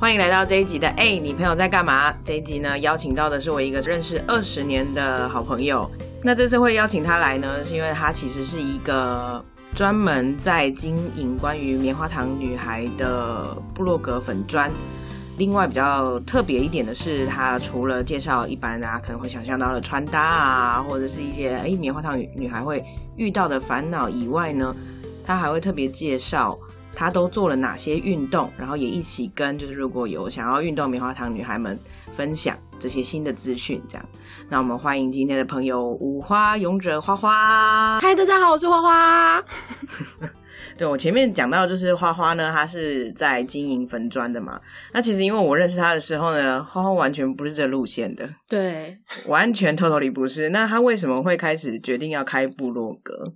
欢迎来到这一集的哎，你朋友在干嘛？这一集呢，邀请到的是我一个认识二十年的好朋友。那这次会邀请他来呢，是因为他其实是一个专门在经营关于棉花糖女孩的部落格粉砖。另外比较特别一点的是，他除了介绍一般大家可能会想象到的穿搭啊，或者是一些哎棉花糖女女孩会遇到的烦恼以外呢，他还会特别介绍。他都做了哪些运动？然后也一起跟就是如果有想要运动棉花糖女孩们分享这些新的资讯，这样。那我们欢迎今天的朋友五花勇者花花。嗨，大家好，我是花花。对我前面讲到就是花花呢，她是在经营粉砖的嘛。那其实因为我认识她的时候呢，花花完全不是这路线的，对，完全偷偷里不是。那她为什么会开始决定要开部落格？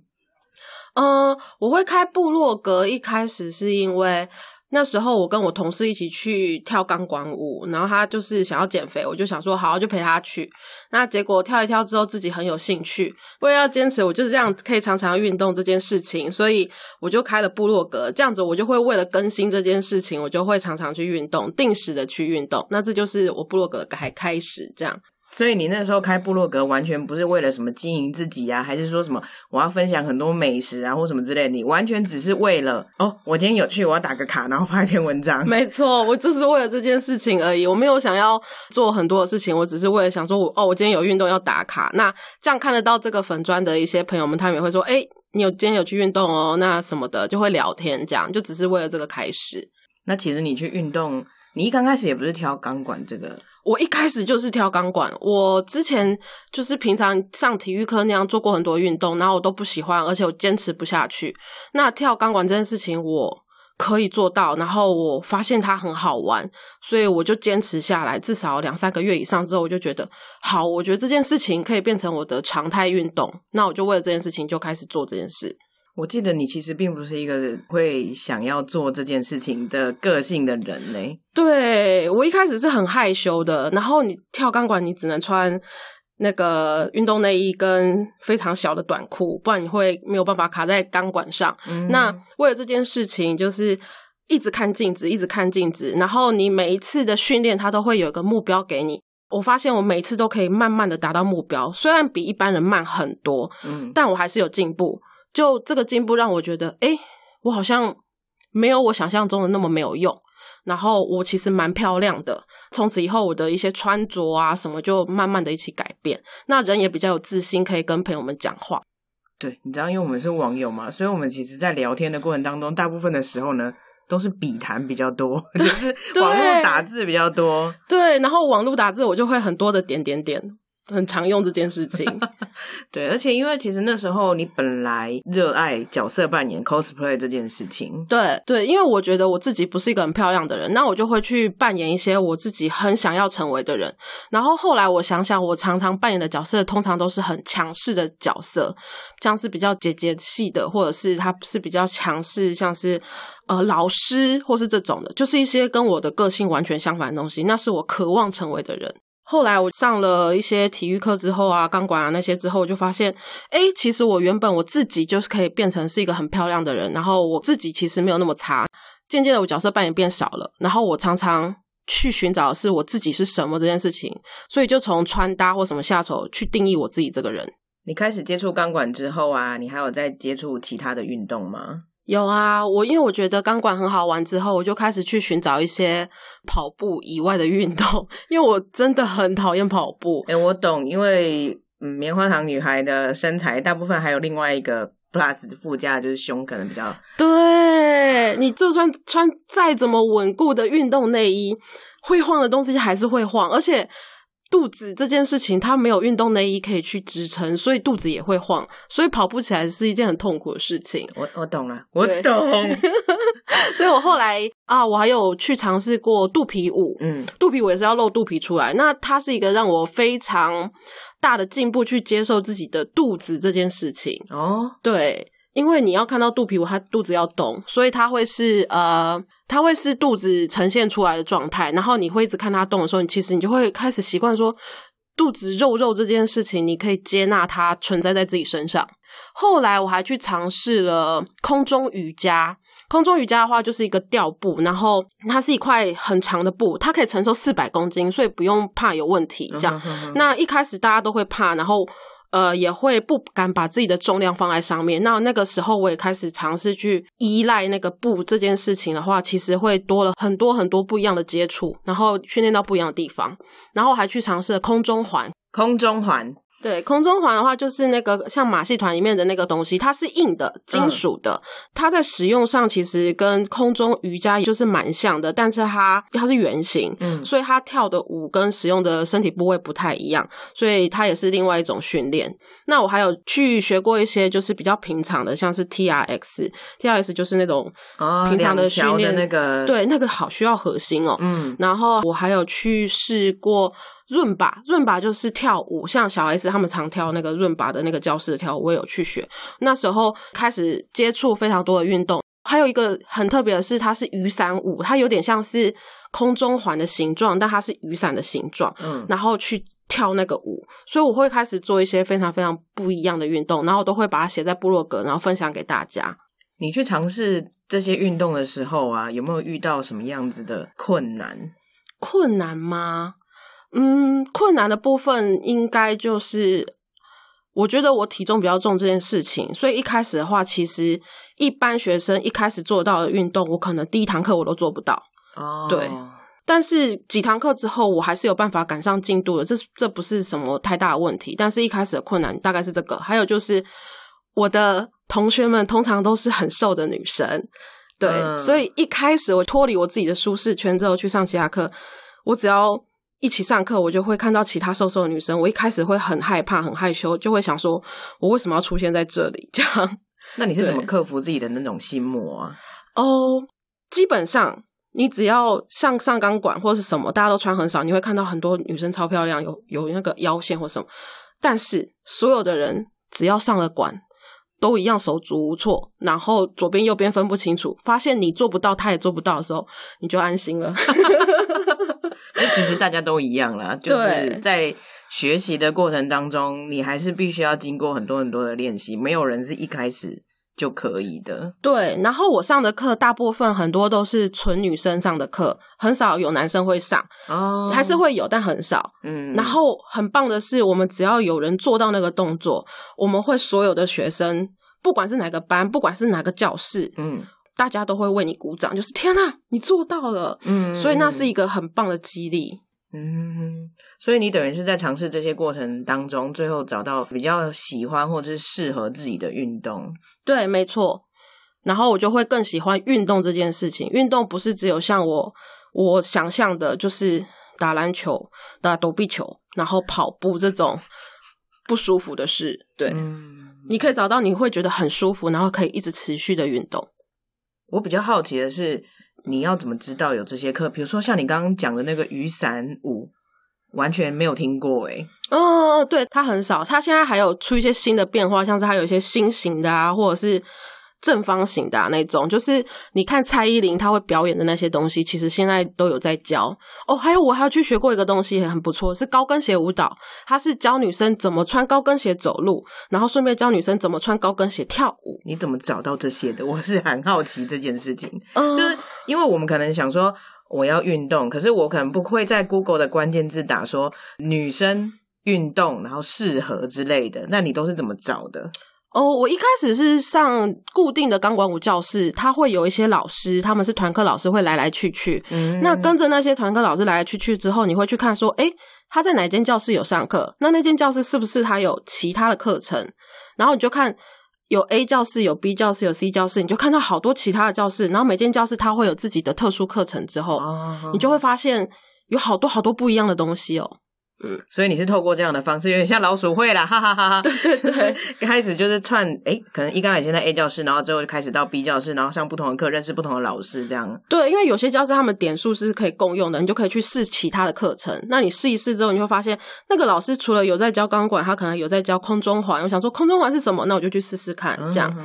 嗯，我会开部落格，一开始是因为那时候我跟我同事一起去跳钢管舞，然后他就是想要减肥，我就想说好就陪他去。那结果跳一跳之后，自己很有兴趣，为了要坚持，我就是这样可以常常运动这件事情，所以我就开了部落格。这样子我就会为了更新这件事情，我就会常常去运动，定时的去运动。那这就是我部落格开开始这样。所以你那时候开部落格完全不是为了什么经营自己啊，还是说什么我要分享很多美食啊或什么之类？你完全只是为了哦，我今天有去，我要打个卡，然后发一篇文章。没错，我就是为了这件事情而已，我没有想要做很多的事情，我只是为了想说，我哦，我今天有运动要打卡。那这样看得到这个粉砖的一些朋友们，他们也会说，哎，你有今天有去运动哦，那什么的就会聊天，这样就只是为了这个开始。那其实你去运动，你一刚开始也不是挑钢管这个。我一开始就是跳钢管，我之前就是平常上体育课那样做过很多运动，然后我都不喜欢，而且我坚持不下去。那跳钢管这件事情我可以做到，然后我发现它很好玩，所以我就坚持下来，至少两三个月以上之后，我就觉得好，我觉得这件事情可以变成我的常态运动，那我就为了这件事情就开始做这件事。我记得你其实并不是一个会想要做这件事情的个性的人呢。对我一开始是很害羞的，然后你跳钢管，你只能穿那个运动内衣跟非常小的短裤，不然你会没有办法卡在钢管上。那为了这件事情，就是一直看镜子，一直看镜子，然后你每一次的训练，它都会有一个目标给你。我发现我每次都可以慢慢的达到目标，虽然比一般人慢很多，嗯，但我还是有进步。就这个进步让我觉得，哎，我好像没有我想象中的那么没有用。然后我其实蛮漂亮的，从此以后我的一些穿着啊什么就慢慢的一起改变。那人也比较有自信，可以跟朋友们讲话。对，你知道，因为我们是网友嘛，所以我们其实，在聊天的过程当中，大部分的时候呢，都是笔谈比较多，就是网络打字比较多。对，然后网络打字我就会很多的点点点。很常用这件事情，对，而且因为其实那时候你本来热爱角色扮演 cosplay 这件事情，对对，因为我觉得我自己不是一个很漂亮的人，那我就会去扮演一些我自己很想要成为的人。然后后来我想想，我常常扮演的角色通常都是很强势的角色，像是比较姐姐系的，或者是他是比较强势，像是呃老师或是这种的，就是一些跟我的个性完全相反的东西，那是我渴望成为的人。后来我上了一些体育课之后啊，钢管啊那些之后，我就发现，哎，其实我原本我自己就是可以变成是一个很漂亮的人，然后我自己其实没有那么差。渐渐的，我角色扮演变少了，然后我常常去寻找的是我自己是什么这件事情，所以就从穿搭或什么下手去定义我自己这个人。你开始接触钢管之后啊，你还有在接触其他的运动吗？有啊，我因为我觉得钢管很好玩，之后我就开始去寻找一些跑步以外的运动，因为我真的很讨厌跑步。哎，我懂，因为棉花糖女孩的身材大部分还有另外一个 plus 附加，就是胸可能比较。对，你就算穿再怎么稳固的运动内衣，会晃的东西还是会晃，而且。肚子这件事情，它没有运动内衣可以去支撑，所以肚子也会晃，所以跑步起来是一件很痛苦的事情。我我懂了，我懂。所以我后来啊，我还有去尝试过肚皮舞，嗯，肚皮舞也是要露肚皮出来。那它是一个让我非常大的进步，去接受自己的肚子这件事情。哦，对，因为你要看到肚皮舞，它肚子要动，所以它会是呃。它会是肚子呈现出来的状态，然后你会一直看它动的时候，你其实你就会开始习惯说，肚子肉肉这件事情，你可以接纳它存在在自己身上。后来我还去尝试了空中瑜伽，空中瑜伽的话，就是一个吊布，然后它是一块很长的布，它可以承受四百公斤，所以不用怕有问题。这样，那一开始大家都会怕，然后呃也会不敢把自己的重量放在上面。那那个时候我也开始尝试去依赖那个布这件事情的话，其实会多了很多很多不一样的接触，然后训练到不一样的地方，然后还去尝试了空中环，空中环。对，空中环的话，就是那个像马戏团里面的那个东西，它是硬的、金属的。它在使用上其实跟空中瑜伽就是蛮像的，但是它它是圆形，嗯，所以它跳的舞跟使用的身体部位不太一样，所以它也是另外一种训练。那我还有去学过一些就是比较平常的，像是 T R X，T R X 就是那种平常的训练，那个对那个好需要核心哦，嗯，然后我还有去试过。润吧，润吧就是跳舞，像小 S 他们常跳那个润吧的那个教室的跳舞，我有去学。那时候开始接触非常多的运动，还有一个很特别的是，它是雨伞舞，它有点像是空中环的形状，但它是雨伞的形状。嗯，然后去跳那个舞，所以我会开始做一些非常非常不一样的运动，然后都会把它写在部落格，然后分享给大家。你去尝试这些运动的时候啊，有没有遇到什么样子的困难？困难吗？嗯，困难的部分应该就是，我觉得我体重比较重这件事情，所以一开始的话，其实一般学生一开始做到的运动，我可能第一堂课我都做不到。哦，对，但是几堂课之后，我还是有办法赶上进度的，这这不是什么太大的问题。但是一开始的困难大概是这个，还有就是我的同学们通常都是很瘦的女生，对，所以一开始我脱离我自己的舒适圈之后去上其他课，我只要。一起上课，我就会看到其他瘦瘦的女生。我一开始会很害怕、很害羞，就会想说：我为什么要出现在这里？这样，那你是怎么克服自己的那种心魔啊？哦，基本上你只要上上钢管或者是什么，大家都穿很少，你会看到很多女生超漂亮，有有那个腰线或什么。但是所有的人只要上了管，都一样手足无措，然后左边右边分不清楚，发现你做不到，他也做不到的时候，你就安心了。就其实大家都一样啦，就是在学习的过程当中，你还是必须要经过很多很多的练习，没有人是一开始就可以的。对，然后我上的课大部分很多都是纯女生上的课，很少有男生会上，哦，还是会有，但很少。嗯，然后很棒的是，我们只要有人做到那个动作，我们会所有的学生，不管是哪个班，不管是哪个教室，嗯。大家都会为你鼓掌，就是天呐，你做到了，嗯，所以那是一个很棒的激励，嗯，所以你等于是在尝试这些过程当中，最后找到比较喜欢或者是适合自己的运动，对，没错，然后我就会更喜欢运动这件事情。运动不是只有像我我想象的，就是打篮球、打躲避球，然后跑步这种不舒服的事。对，你可以找到你会觉得很舒服，然后可以一直持续的运动。我比较好奇的是，你要怎么知道有这些课？比如说像你刚刚讲的那个雨伞舞，完全没有听过哎。哦，对，它很少。它现在还有出一些新的变化，像是它有一些新型的啊，或者是。正方形的那种，就是你看蔡依林她会表演的那些东西，其实现在都有在教哦。还有我还要去学过一个东西，也很不错，是高跟鞋舞蹈。它是教女生怎么穿高跟鞋走路，然后顺便教女生怎么穿高跟鞋跳舞。你怎么找到这些的？我是很好奇这件事情，就是因为我们可能想说我要运动，可是我可能不会在 Google 的关键字打说女生运动，然后适合之类的。那你都是怎么找的？哦，我一开始是上固定的钢管舞教室，他会有一些老师，他们是团课老师，会来来去去。嗯，那跟着那些团课老师来来去去之后，你会去看说，哎，他在哪间教室有上课？那那间教室是不是他有其他的课程？然后你就看有 A 教室、有 B 教室、有 C 教室，你就看到好多其他的教室，然后每间教室它会有自己的特殊课程。之后，你就会发现有好多好多不一样的东西哦。嗯，所以你是透过这样的方式，有点像老鼠会啦，哈哈哈哈。对对对，开始就是串，哎，可能一刚开始在 A 教室，然后之后就开始到 B 教室，然后上不同的课，认识不同的老师，这样。对，因为有些教室他们点数是可以共用的，你就可以去试其他的课程。那你试一试之后，你会发现那个老师除了有在教钢管，他可能有在教空中环。我想说空中环是什么？那我就去试试看，这样。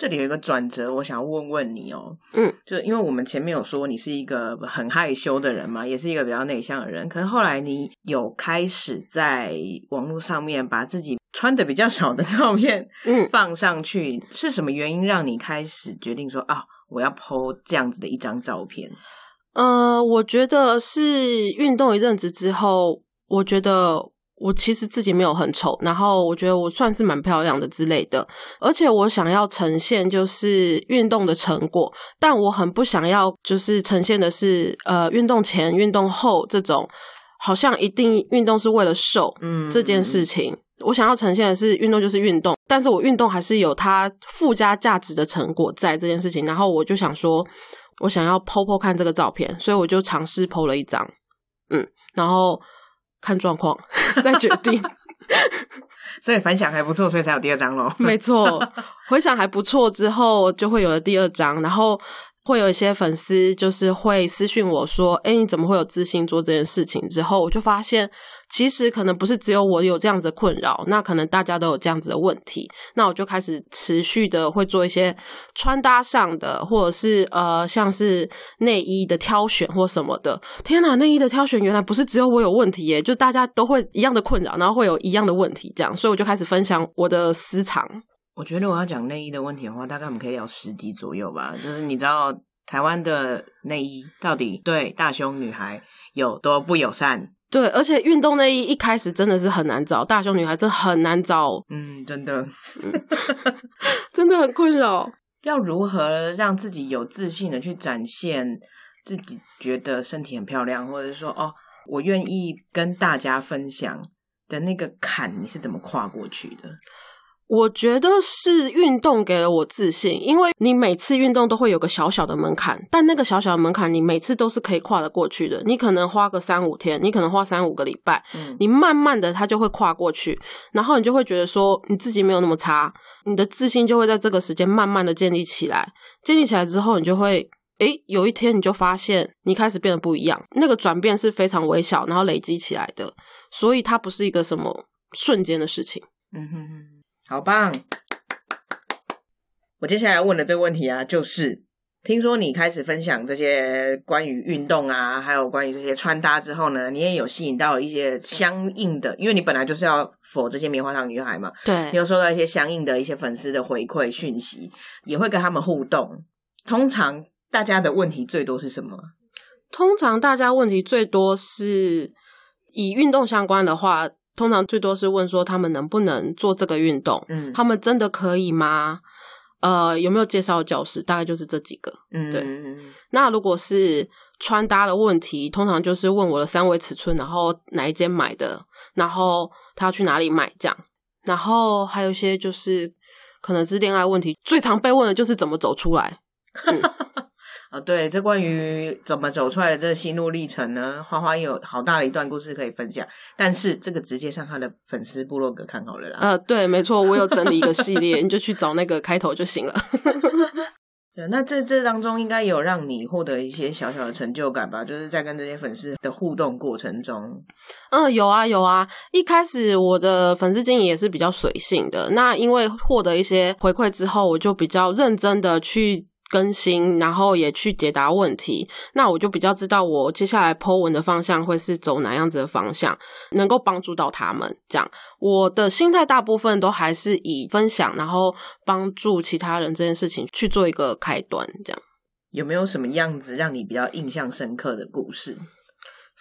这里有一个转折，我想要问问你哦，嗯，就是因为我们前面有说你是一个很害羞的人嘛，也是一个比较内向的人，可是后来你有开始在网络上面把自己穿的比较少的照片，嗯，放上去，是什么原因让你开始决定说啊，我要 PO 这样子的一张照片？呃，我觉得是运动一阵子之后，我觉得我其实自己没有很丑，然后我觉得我算是蛮漂亮的之类的，而且我想要呈现就是运动的成果，但我很不想要就是呈现的是呃运动前、运动后这种好像一定运动是为了瘦嗯这件事情。我想要呈现的是运动就是运动，但是我运动还是有它附加价值的成果在这件事情。然后我就想说，我想要剖剖看这个照片，所以我就尝试剖了一张，嗯，然后看状况再决定。所以反响还不错，所以才有第二章咯。没错，回想还不错之后，就会有了第二章，然后会有一些粉丝就是会私信我说：“哎，你怎么会有自信做这件事情？”之后我就发现，其实可能不是只有我有这样子的困扰，那可能大家都有这样子的问题。那我就开始持续的会做一些穿搭上的，或者是呃，像是内衣的挑选或什么的。天哪，内衣的挑选原来不是只有我有问题耶，就大家都会一样的困扰，然后会有一样的问题，这样，所以我就开始分享我的私藏。我觉得我要讲内衣的问题的话，大概我们可以聊十集左右吧。就是你知道台湾的内衣到底对大胸女孩有多不友善？对，而且运动内衣一开始真的是很难找，大胸女孩真的很难找，嗯，真的。真的很困扰。要如何让自己有自信的去展现自己觉得身体很漂亮，或者是说哦，我愿意跟大家分享的那个坎，你是怎么跨过去的？我觉得是运动给了我自信，因为你每次运动都会有个小小的门槛，但那个小小的门槛，你每次都是可以跨得过去的。你可能花个三五天，你可能花三五个礼拜，嗯你慢慢的它就会跨过去，然后你就会觉得说你自己没有那么差，你的自信就会在这个时间慢慢的建立起来。建立起来之后，你就会。诶，有一天你就发现你开始变得不一样，那个转变是非常微小，然后累积起来的，所以它不是一个什么瞬间的事情。嗯哼哼，好棒！我接下来问的这个问题啊，就是听说你开始分享这些关于运动啊，还有关于这些穿搭之后呢，你也有吸引到一些相应的，因为你本来就是要否这些棉花糖女孩嘛，对你有收到一些相应的一些粉丝的回馈讯息，也会跟他们互动。通常大家的问题最多是什么？通常大家问题最多是以运动相关的话，通常最多是问说他们能不能做这个运动，嗯他们真的可以吗？呃，有没有介绍教室？大概就是这几个。嗯，对嗯那如果是穿搭的问题，通常就是问我的三围尺寸，然后哪一间买的，然后他要去哪里买这样。然后还有一些就是可能是恋爱问题，最常被问的就是怎么走出来。啊，对，这关于怎么走出来的这个心路历程呢，花花也有好大的一段故事可以分享。但是这个直接上他的粉丝部落格看好了啦。呃，对，没错，我有整理一个系列，你就去找那个开头就行了。对，那这这当中应该有让你获得一些小小的成就感吧？就是在跟这些粉丝的互动过程中，嗯，有啊有啊。一开始我的粉丝经营也是比较随性的，那因为获得一些回馈之后，我就比较认真的去更新，然后也去解答问题。那我就比较知道我接下来 Po 文的方向会是走哪样子的方向，能够帮助到他们。这样，我的心态大部分都还是以分享，然后帮助其他人这件事情去做一个开端。这样。有没有什么样子让你比较印象深刻的故事？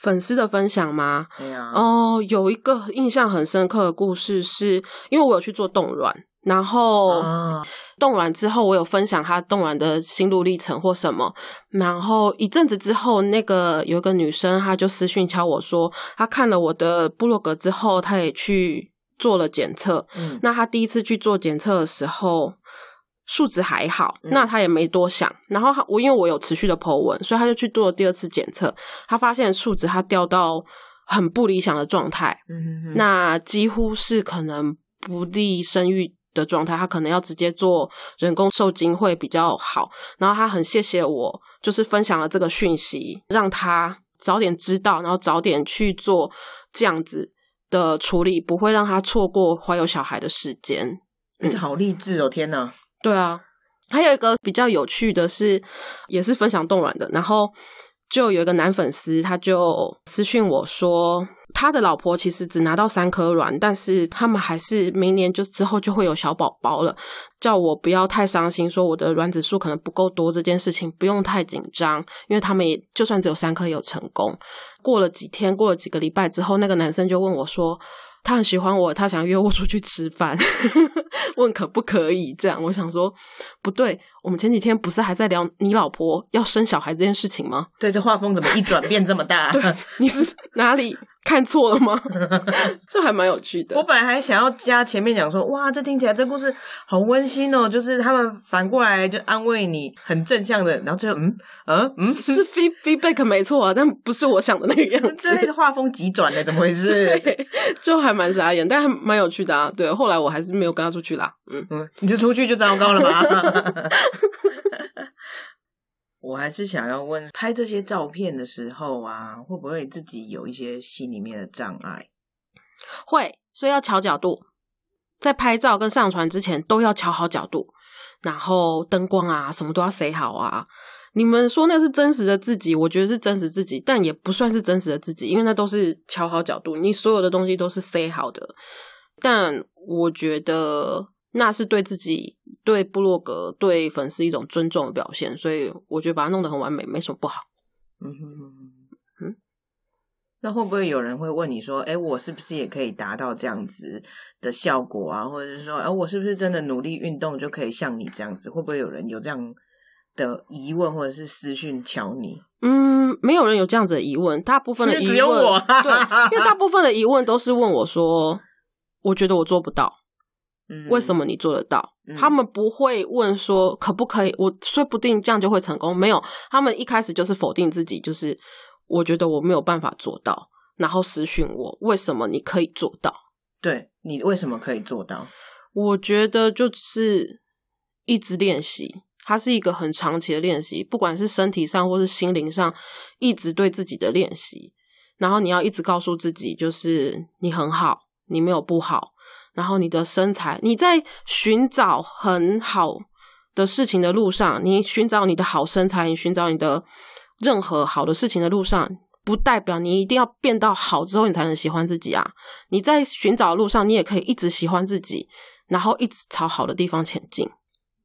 粉丝的分享吗？对啊，哦，有一个印象很深刻的故事是，因为我有去做冻卵，然后啊冻卵之后，我有分享她冻卵的心路历程或什么，然后一阵子之后，那个有一个女生，她就私讯敲我说，她看了我的部落格之后，她也去做了检测，嗯那她第一次去做检测的时候。数值还好，嗯那她也没多想。然后她我因为我有持续的 Po 文，所以她就去做了第二次检测。她发现数值她掉到很不理想的状态，嗯哼哼那几乎是可能不利生育的状态，他可能要直接做人工受精会比较好。然后他很谢谢我，就是分享了这个讯息，让他早点知道，然后早点去做这样子的处理，不会让他错过怀有小孩的时间。这好励志哦！天哪，对啊，还有一个比较有趣的是，也是分享冻卵的，然后就有一个男粉丝，他就私讯我说，他的老婆其实只拿到三颗卵，但是他们还是明年就之后就会有小宝宝了。叫我不要太伤心，说我的卵子数可能不够多这件事情不用太紧张，因为他们也就算只有三颗也有成功。过了几天，过了几个礼拜之后，那个男生就问我说。他很喜欢我，他想约我出去吃饭，问可不可以这样？我想说不对，我们前几天不是还在聊你老婆要生小孩这件事情吗？对，这画风怎么一转变这么大？对，你是哪里？看错了吗？就还蛮有趣的。我本来还想要加前面讲说，哇，这听起来这故事好温馨哦，就是他们反过来就安慰你，很正向的。然后最后，嗯嗯嗯，是 feedback 没错啊，但不是我想的那个样子。对，画风急转了，怎么回事？就还蛮傻眼，但还蛮有趣的啊。对，后来我还是没有跟他出去啦。嗯嗯，你就出去就糟糕了吗？我还是想要问，拍这些照片的时候啊，会不会自己有一些心里面的障碍？会，所以要调角度，在拍照跟上传之前都要调好角度，然后灯光啊什么都要塞好啊。你们说那是真实的自己，我觉得是真实自己，但也不算是真实的自己，因为那都是调好角度，你所有的东西都是塞好的。但我觉得。那是对自己、对部落格、对粉丝一种尊重的表现，所以我觉得把它弄得很完美，没什么不好。嗯哼那会不会有人会问你说：“哎，我是不是也可以达到这样子的效果啊？”或者是说：“哎，我是不是真的努力运动就可以像你这样子？”会不会有人有这样的疑问，或者是私讯敲你？嗯，没有人有这样子的疑问，大部分的疑问只有我，对，因为大部分的疑问都是问我说：“我觉得我做不到。”为什么你做得到？他们不会问说可不可以？我说不定这样就会成功。没有，他们一开始就是否定自己，就是我觉得我没有办法做到，然后私讯我为什么你可以做到？对你为什么可以做到？我觉得就是一直练习，它是一个很长期的练习，不管是身体上或是心灵上，一直对自己的练习。然后你要一直告诉自己，就是你很好，你没有不好。然后你的身材，你在寻找很好的事情的路上，你寻找你的好身材，你寻找你的任何好的事情的路上，不代表你一定要变到好之后你才能喜欢自己啊！你在寻找的路上，你也可以一直喜欢自己，然后一直朝好的地方前进。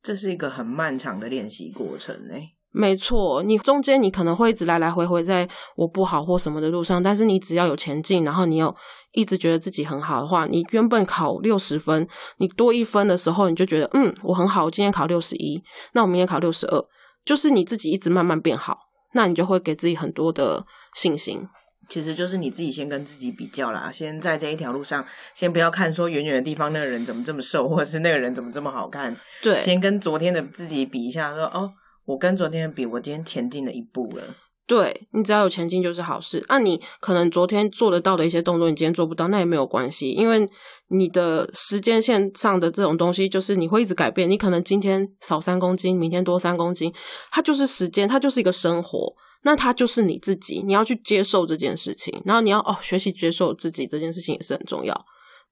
这是一个很漫长的练习过程诶。没错，你中间你可能会一直来来回回在我不好或什么的路上，但是你只要有前进，然后你有一直觉得自己很好的话，你原本考六十分，你多一分的时候，你就觉得嗯，我很好，我今天考六十一，那我明天考六十二，就是你自己一直慢慢变好，那你就会给自己很多的信心。其实就是你自己先跟自己比较啦，先在这一条路上，先不要看说远远的地方那个人怎么这么瘦，或者是那个人怎么这么好看，对，先跟昨天的自己比一下，说哦。我跟昨天比，我今天前进了一步了。对你只要有前进就是好事。那你可能昨天做得到的一些动作，你今天做不到，那也没有关系，因为你的时间线上的这种东西，就是你会一直改变。你可能今天少三公斤，明天多三公斤，它就是时间，它就是一个生活，那它就是你自己，你要去接受这件事情，然后你要哦学习接受自己这件事情也是很重要。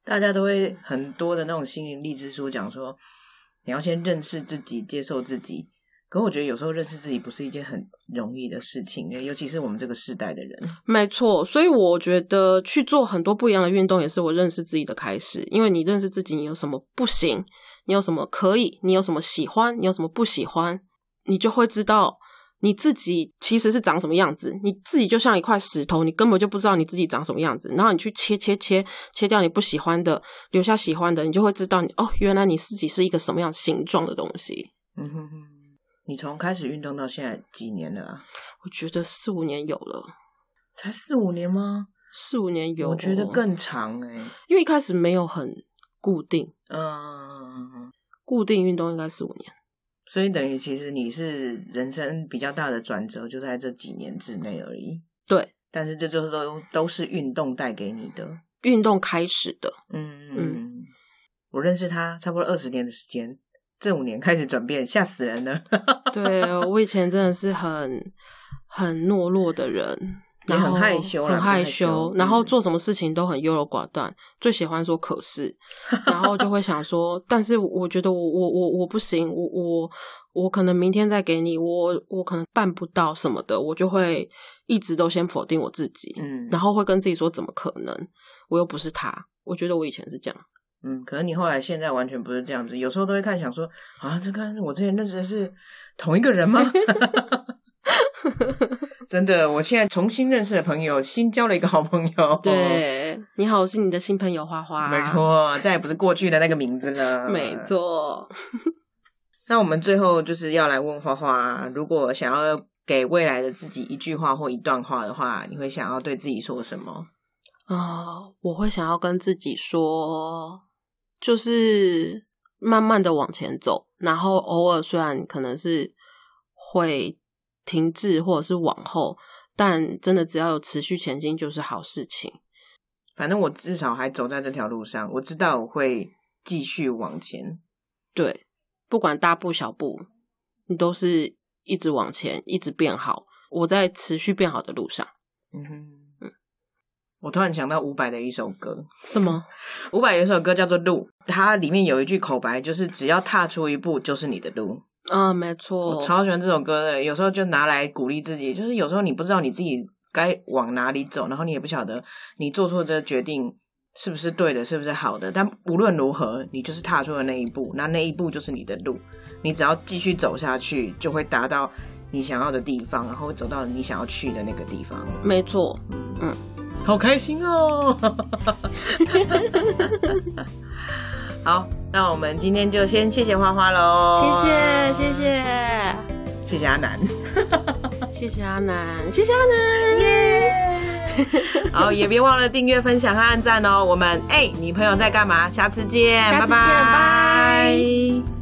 大家都会很多的那种心灵励志书讲说，你要先认识自己，接受自己。可我觉得有时候认识自己不是一件很容易的事情，尤其是我们这个时代的人。没错，所以我觉得去做很多不一样的运动，也是我认识自己的开始。因为你认识自己，你有什么不行，你有什么可以，你有什么喜欢，你有什么不喜欢，你就会知道你自己其实是长什么样子。你自己就像一块石头，你根本就不知道你自己长什么样子。然后你去切切切切掉你不喜欢的，留下喜欢的，你就会知道你哦，原来你自己是一个什么样形状的东西。嗯哼哼。你从开始运动到现在几年了？我觉得四五年有了，才四五年吗？四五年有，我觉得更长哎，因为一开始没有很固定，嗯，固定运动应该四五年，所以等于其实你是人生比较大的转折就在这几年之内而已。对，但是这就是都都是运动带给你的，运动开始的。嗯嗯，我认识他差不多二十年的时间。这五年开始转变，吓死人了。对我以前真的是很很懦弱的人，也很害羞很害羞羞，然后嗯。做什么事情都很优柔寡断，最喜欢说可是，然后就会想说，但是我觉得我我我我不行，我我我可能明天再给你，我我可能办不到什么的，我就会一直都先否定我自己，嗯，然后会跟自己说怎么可能，我又不是他，我觉得我以前是这样，嗯，可能你后来现在完全不是这样子，有时候都会看想说啊，这跟我之前认识的是同一个人吗？真的，我现在重新认识的朋友，新交了一个好朋友。，对，你好，我是你的新朋友花花，没，错，再也不是过去的那个名字了。没。错，那我们最后就是要来问花花，如果想要给未来的自己一句话或一段话的话，你会想要对自己说什么？啊、我会想要跟自己说，就是慢慢的往前走，然后偶尔虽然可能是会停滞或者是往后，但真的只要有持续前进就是好事情。反正我至少还走在这条路上，我知道我会继续往前。对，不管大步小步，你都是一直往前，一直变好。我在持续变好的路上。嗯哼，我突然想到伍佰的一首歌，什么？伍佰有一首歌叫做《路》，它里面有一句口白，就是只要踏出一步就是你的路。啊，没错我，超喜欢这首歌的，有时候就拿来鼓励自己，就是有时候你不知道你自己该往哪里走，然后你也不晓得你做出的这个决定是不是对的，是不是好的，但无论如何，你就是踏出了那一步，那那一步就是你的路，你只要继续走下去，就会达到你想要的地方，然后走到你想要去的那个地方。没错。好开心哦！好，那我们今天就先谢谢花花喽，谢谢，谢谢，谢谢阿南，谢谢阿南，谢谢阿南。耶！好，也别忘了订阅、分享和按赞哦。我们哎、你朋友在干嘛？下次见，下次见拜拜